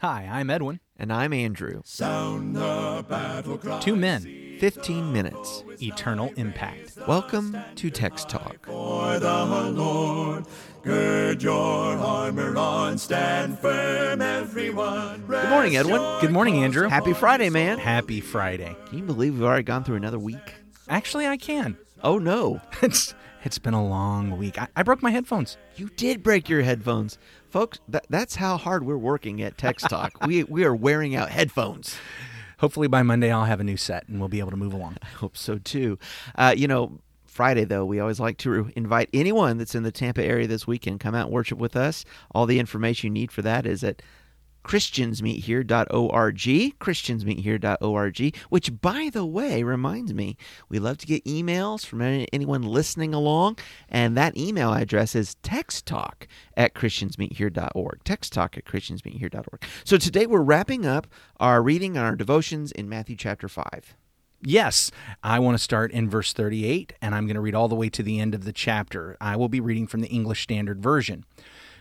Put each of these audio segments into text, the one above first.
Hi, I'm Edwin. And I'm Andrew. Sound the battle cry. Two men, 15 minutes. eternal impact. Welcome to Text Talk. For the Lord, gird your armor on, stand firm, everyone. Good morning, Edwin. Good morning, Andrew. Happy Friday, man. Happy Friday. Can you believe we've already gone through another week? Actually, I can. Oh, no. It's it's been a long week. I, I broke my headphones. You did break your headphones. Folks, that, that's how hard we're working at Text Talk. we, we are wearing out headphones. Hopefully by Monday I'll have a new set and we'll be able to move along. I hope so, too. Uh, you know, Friday, though, we always like to invite anyone that's in the Tampa area this weekend, come out and worship with us. All the information you need for that is at christiansmeethere.org christiansmeethere.org which by the way reminds me we love to get emails from anyone listening along and that email address is texttalk at christiansmeethere.org texttalk at christiansmeethere.org so today we're wrapping up our reading and our devotions in matthew chapter 5 Yes, I want to start in verse 38 and I'm going to read all the way to the end of the chapter. I will be reading from the English Standard Version.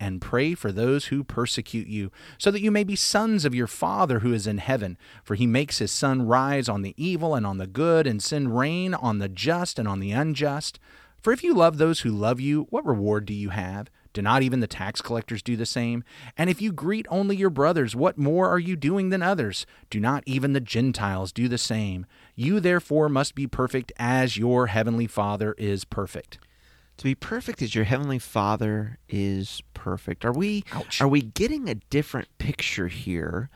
and pray for those who persecute you, so that you may be sons of your Father who is in heaven. For he makes his sun rise on the evil and on the good, and send rain on the just and on the unjust. For if you love those who love you, what reward do you have? Do not even the tax collectors do the same? And if you greet only your brothers, what more are you doing than others? Do not even the Gentiles do the same? You therefore must be perfect as your heavenly Father is perfect. To be perfect as your heavenly father is perfect. Are we Ouch. are we getting a different picture here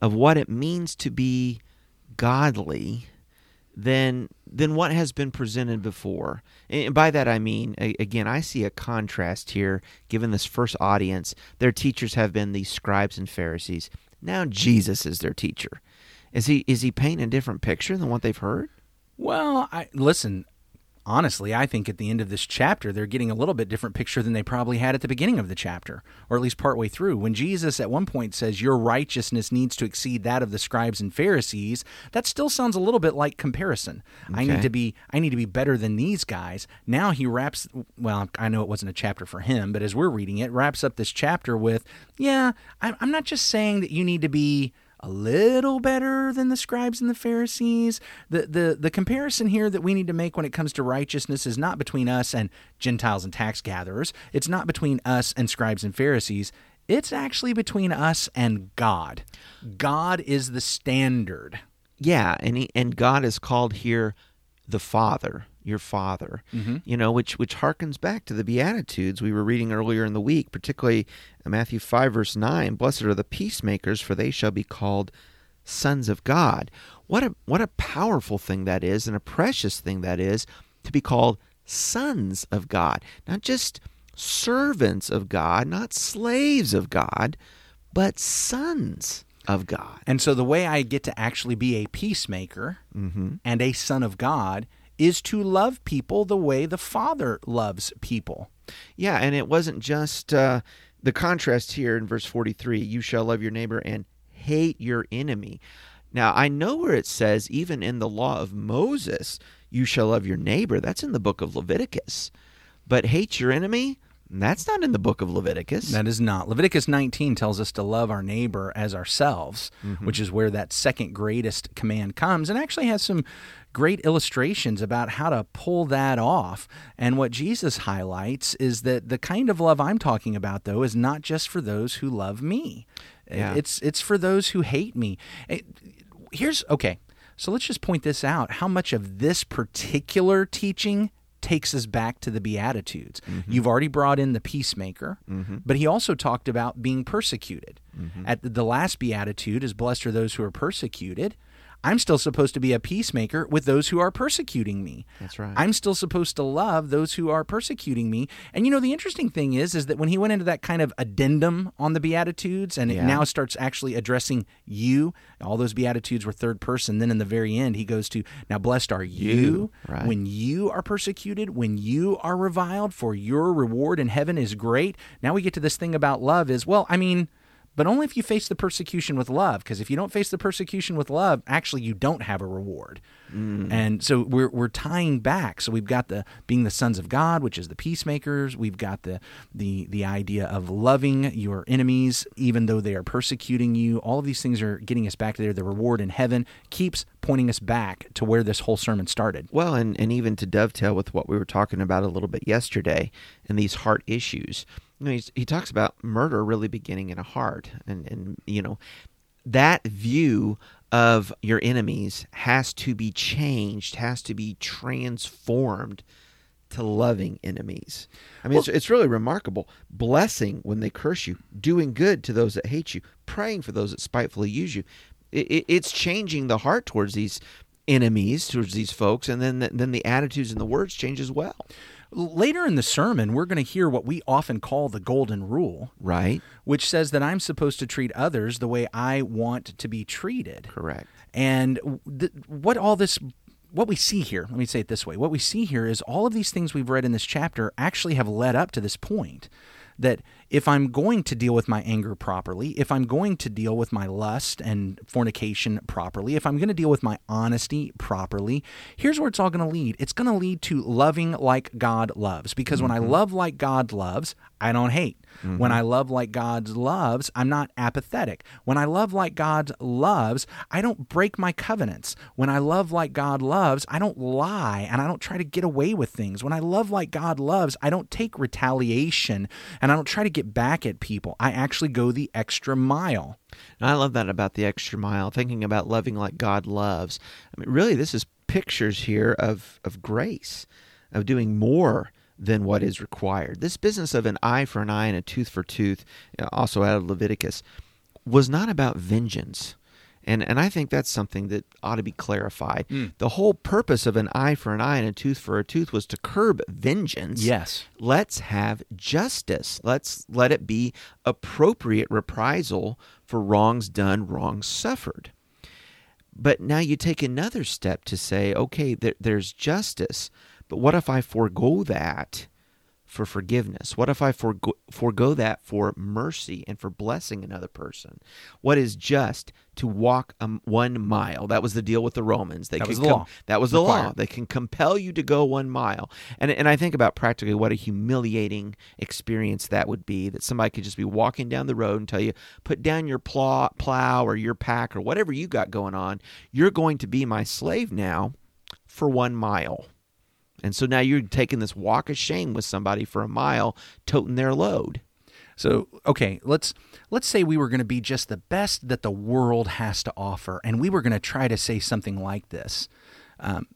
of what it means to be godly than than what has been presented before? And by that i mean again i see a contrast here given this first audience. Their teachers have been the scribes and pharisees. Now jesus is their teacher. Is he is he painting a different picture than what they've heard? Well, I listen. Honestly, I think at the end of this chapter, they're getting a little bit different picture than they probably had at the beginning of the chapter, or at least partway through. When Jesus at one point says, Your righteousness needs to exceed that of the scribes and Pharisees, that still sounds a little bit like comparison. I need to be I need to be better than these guys. Now he wraps well, I know it wasn't a chapter for him, but as we're reading it, wraps up this chapter with, Yeah, I'm I'm not just saying that you need to be a little better than the scribes and the Pharisees. The, the the comparison here that we need to make when it comes to righteousness is not between us and Gentiles and tax gatherers. It's not between us and scribes and Pharisees. It's actually between us and God. God is the standard. Yeah, and he, and God is called here the Father, your Father. Mm-hmm. You know, which which harkens back to the Beatitudes we were reading earlier in the week, particularly Matthew five verse nine. Blessed are the peacemakers, for they shall be called sons of God. What a what a powerful thing that is, and a precious thing that is to be called sons of God, not just servants of God, not slaves of God, but sons of God. And so the way I get to actually be a peacemaker Mm-hmm. and a son of God is to love people the way the Father loves people. Yeah, and it wasn't just uh, the contrast here in verse 43 you shall love your neighbor and hate your enemy. Now, I know where it says, even in the law of Moses, you shall love your neighbor. That's in the book of Leviticus. But hate your enemy? That's not in the book of Leviticus. That is not. Leviticus 19 tells us to love our neighbor as ourselves, mm-hmm. which is where that second greatest command comes, and actually has some great illustrations about how to pull that off. And what Jesus highlights is that the kind of love I'm talking about, though, is not just for those who love me. Yeah. It's it's for those who hate me. Here's okay. So let's just point this out. How much of this particular teaching takes us back to the Beatitudes. Mm-hmm. You've already brought in the peacemaker, mm-hmm. but he also talked about being persecuted. Mm-hmm. At the, the last Beatitude is blessed are those who are persecuted. I'm still supposed to be a peacemaker with those who are persecuting me. That's right. I'm still supposed to love those who are persecuting me. And you know, the interesting thing is, is that when he went into that kind of addendum on the Beatitudes, and it now starts actually addressing you, all those Beatitudes were third person. Then in the very end, he goes to, now blessed are you, You, right. when you are persecuted, when you are reviled, for your reward in heaven is great. Now we get to this thing about love is, well, I mean, but only if you face the persecution with love. Because if you don't face the persecution with love, actually you don't have a reward. Mm. And so we're we're tying back. So we've got the being the sons of God, which is the peacemakers. We've got the the the idea of loving your enemies, even though they are persecuting you. All of these things are getting us back to there. The reward in heaven keeps pointing us back to where this whole sermon started. Well, and, and even to dovetail with what we were talking about a little bit yesterday and these heart issues, you know, he's, he talks about murder really beginning in a heart. And, and, you know, that view of your enemies has to be changed, has to be transformed to loving enemies. I mean, it's, it's really remarkable. Blessing when they curse you, doing good to those that hate you, praying for those that spitefully use you. It, it, it's changing the heart towards these enemies, towards these folks, and then the, then the attitudes and the words change as well. Later in the sermon, we're going to hear what we often call the golden rule, Right? which says that I'm supposed to treat others the way I want to be treated. Correct. And th- what all this, what we see here, let me say it this way what we see here is all of these things we've read in this chapter actually have led up to this point. That if I'm going to deal with my anger properly, if I'm going to deal with my lust and fornication properly, if I'm going to deal with my honesty properly, here's where it's all going to lead. It's going to lead to loving like God loves. Because when I mm-hmm. love like God loves, I don't hate. When mm-hmm. I love like God loves, I'm not apathetic. When I love like God loves, I don't break my covenants. When I love like God loves, I don't lie and I don't try to get away with things. When I love like God loves, I don't take retaliation and I don't try to get back at people. I actually go the extra mile. And I love that about the extra mile, thinking about loving like God loves. I mean, really, this is pictures here of, of grace, of doing more than what is required. This business of an eye for an eye and a tooth for tooth, also out of Leviticus, was not about vengeance. And, and I think that's something that ought to be clarified. Mm. The whole purpose of an eye for an eye and a tooth for a tooth was to curb vengeance Yes. let's have justice. Let's let it be appropriate reprisal for wrongs done, wrongs suffered. But now you take another step to say, okay, there, there's justice, but what if I forego that for forgiveness? What if I forego, forego that for mercy and for blessing another person? What is just to walk um, one mile? That was the deal with the Romans. They That was the law. That was the law. They can compel you to go one mile. And and I think about practically what a humiliating experience that would be that somebody could just be walking down the road and tell you, put down your plow, plow or your pack or whatever you got going on. You're going to be my slave now for one mile. And so now you're taking this walk of shame with somebody for a mile, toting their load. So, okay, let's let's say we were going to be just the best that the world has to offer, and we were going to try to say something like this. Um,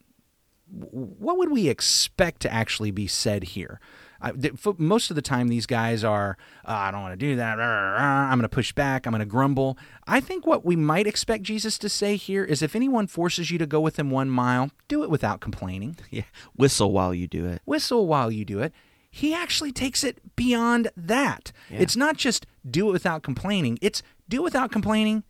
what would we expect to actually be said here? I, th- f- most of the time, these guys are, "Uh, I don't want to do that. I'm going to push back. I'm going to grumble. I think what we might expect Jesus to say here is if anyone forces you to go with him one mile, do it without complaining Yeah. Whistle while you do it. whistle while you do it. He actually takes it beyond that. It's not just do it without complaining, it's do it without complaining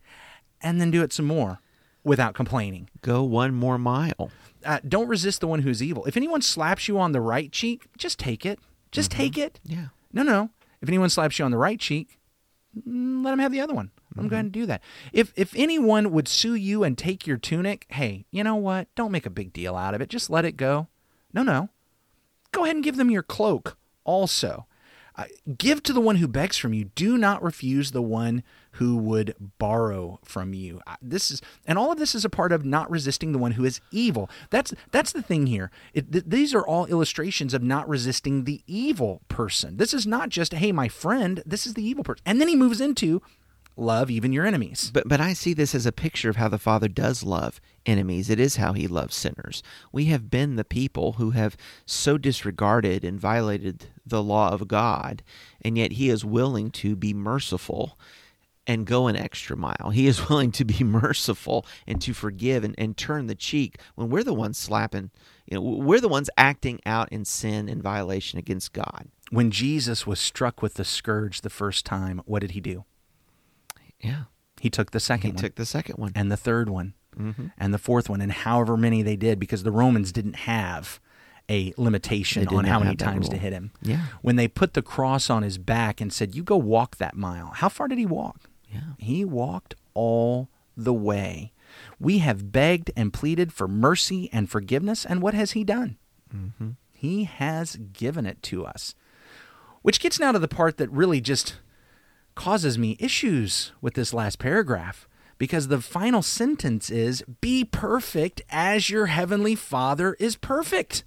and then do it some more without complaining. Go one more mile. Uh, don't resist the one who's evil. If anyone slaps you on the right cheek, just take it. Just take it. Yeah. No, no. If anyone slaps you on the right cheek, mm, let him have the other one. Let him go ahead and do that. If if anyone would sue you and take your tunic, hey, you know what? Don't make a big deal out of it. Just let it go. No, no. Go ahead and give them your cloak also. Give to the one who begs from you. Do not refuse the one who would borrow from you. This is, and all of this is a part of not resisting the one who is evil. That's that's the thing here. It, th- these are all illustrations of not resisting the evil person. This is not just hey, my friend. This is the evil person. And then he moves into love even your enemies. But but I see this as a picture of how the Father does love enemies. It is how he loves sinners. We have been the people who have so disregarded and violated the law of God, and yet he is willing to be merciful and go an extra mile. He is willing to be merciful and to forgive and, and turn the cheek when we're the ones slapping, you know, we're the ones acting out in sin and violation against God. When Jesus was struck with the scourge the first time, what did he do? Yeah. He took the second He one took the second one. and the third one Mm-hmm. and the fourth one and however many they did because the Romans didn't have a limitation on how many times to hit him. Yeah. When they put the cross on his back and said, "You go walk that mile." How far did he walk? Yeah. He walked all the way. We have begged and pleaded for mercy and forgiveness, and what has he done? Mm-hmm. He has given it to us. Which gets now to the part that really just causes me issues with this last paragraph because the final sentence is Be perfect as your heavenly Father is perfect.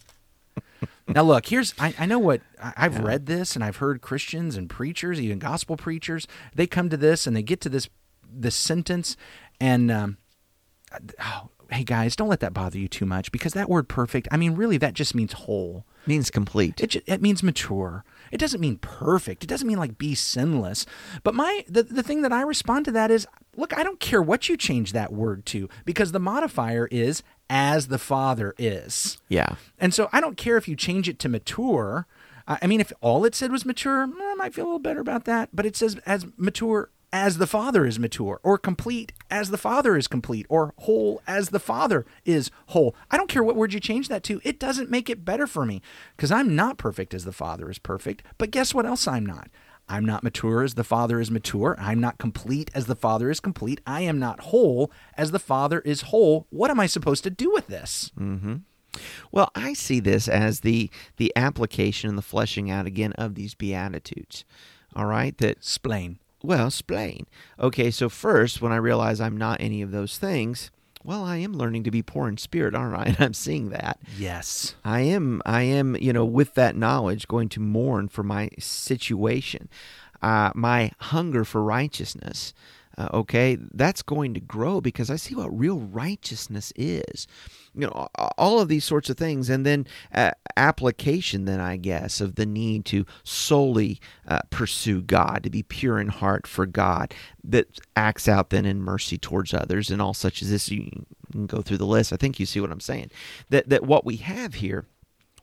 now, look, here's I, I know what I, I've read this and I've heard Christians and preachers, even gospel preachers, they come to this and they get to this this sentence and um, oh, hey guys, don't let that bother you too much because that word perfect, I mean, really, that just means whole. Means complete. It, it means mature. It doesn't mean perfect. It doesn't mean like be sinless. But my the, the thing that I respond to that is, look, I don't care what you change that word to because the modifier is as the Father is. yeah. And so I don't care if you change it to mature. I I mean, if all it said was mature, mm, I might feel a little better about that. But it says as mature as the Father is mature, or complete as the Father is complete, or whole as the Father is whole. I don't care what word you change that to. It doesn't make it better for me because I'm not perfect as the Father is perfect. But guess what else I'm not? I'm not mature as the Father is mature. I'm not complete as the Father is complete. I am not whole as the Father is whole. What am I supposed to do with this? Mm-hmm. Well, I see this as the the application and the fleshing out again of these beatitudes. All right, that Explain. Well, explain. Okay, so first, when I realize I'm not any of those things, well, I am learning to be poor in spirit, aren't I? And I'm seeing that. Yes. I am, I am, you know, with that knowledge, going to mourn for my situation, uh, my hunger for righteousness. Uh, okay, that's going to grow because I see what real righteousness is. You know, all of these sorts of things, and then uh, application, then I guess, of the need to solely uh, pursue God, to be pure in heart for God, that acts out then in mercy towards others, and all such as this. You can go through the list. I think you see what I'm saying. That that what we have here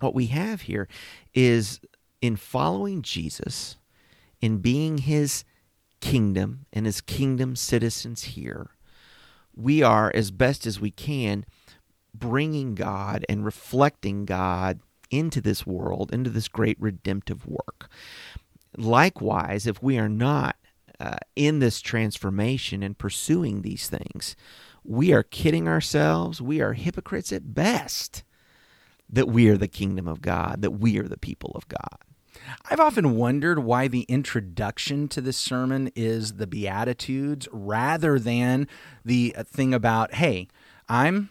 what we have here is in following Jesus, in being his kingdom and his kingdom citizens here, we are, as best as we can, bringing God and reflecting God into this world, into this great redemptive work. Likewise, if we are not uh, in this transformation and pursuing these things, we are kidding ourselves. We are hypocrites at best that we are the kingdom of God, that we are the people of God. I've often wondered why the introduction to this sermon is the Beatitudes rather than the thing about, hey, I'm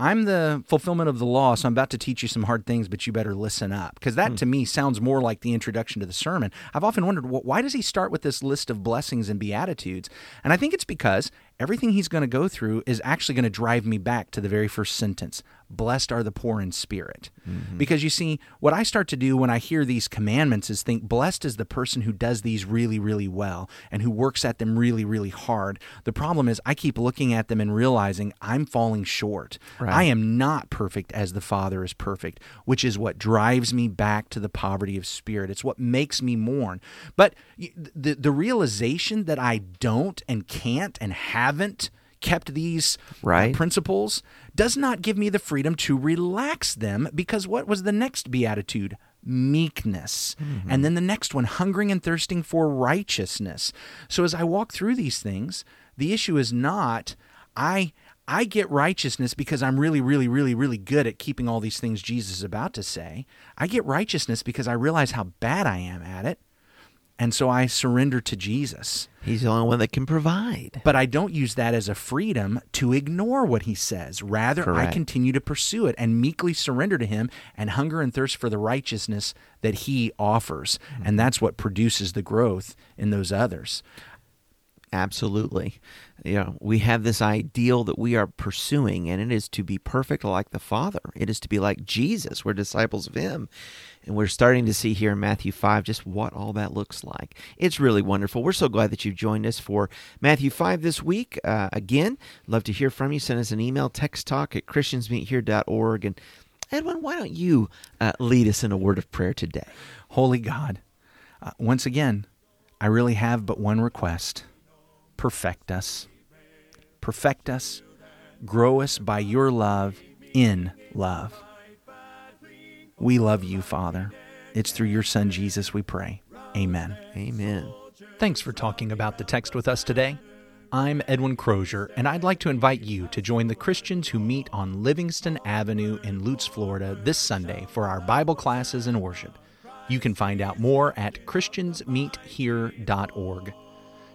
I'm the fulfillment of the law, so I'm about to teach you some hard things, but you better listen up. Because that hmm. to me sounds more like the introduction to the sermon. I've often wondered, wh- why does he start with this list of blessings and beatitudes? And I think it's because everything he's going to go through is actually going to drive me back to the very first sentence Blessed are the poor in spirit. Mm-hmm. Because you see, what I start to do when I hear these commandments is think, blessed is the person who does these really, really well and who works at them really, really hard. The problem is, I keep looking at them and realizing I'm falling short. Right. I am not perfect as the Father is perfect, which is what drives me back to the poverty of spirit. It's what makes me mourn. But the, the realization that I don't and can't and haven't kept these uh, Right. principles does not give me the freedom to relax them because what was the next beatitude? Meekness. And then the next one, hungering and thirsting for righteousness. So as I walk through these things, the issue is not I I get righteousness because I'm really, really, really, really good at keeping all these things Jesus is about to say. I get righteousness because I realize how bad I am at it. And so I surrender to Jesus. He's the only one that can provide. But I don't use that as a freedom to ignore what he says. Rather, I continue to pursue it and meekly surrender to him and hunger and thirst for the righteousness that he offers. And mm-hmm. that's what produces the growth in those others. Absolutely. You know, we have this ideal that we are pursuing, and it is to be perfect like the Father. It is to be like Jesus. We're disciples of Him. And we're starting to see here in Matthew 5 just what all that looks like. It's really wonderful. We're so glad that you've joined us for Matthew 5 this week. Uh, again, love to hear from you. Send us an email, text talk at christiansmeethere.org. And Edwin, why don't you uh, lead us in a word of prayer today? Holy God, uh, once again, I really have but one request perfect us. Perfect us. Grow us by your love in love. We love you, Father. It's through your Son, Jesus, we pray. Amen. Amen. Thanks for talking about the text with us today. I'm Edwin Crozier, and I'd like to invite you to join the Christians who meet on Livingston Avenue in Lutz, Florida this Sunday for our Bible classes and worship. You can find out more at ChristiansMeetHere.org.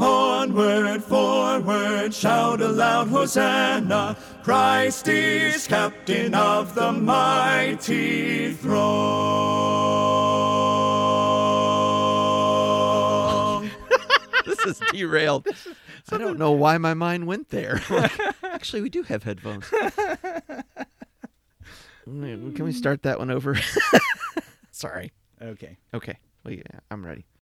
Onward, forward, shout aloud, Hosanna! Christ is captain of the mighty throng. This is derailed. I don't know why my mind went there. Actually, we do have headphones. Mm, can we start that one over? Sorry. Okay. Okay. Well, yeah, I'm ready.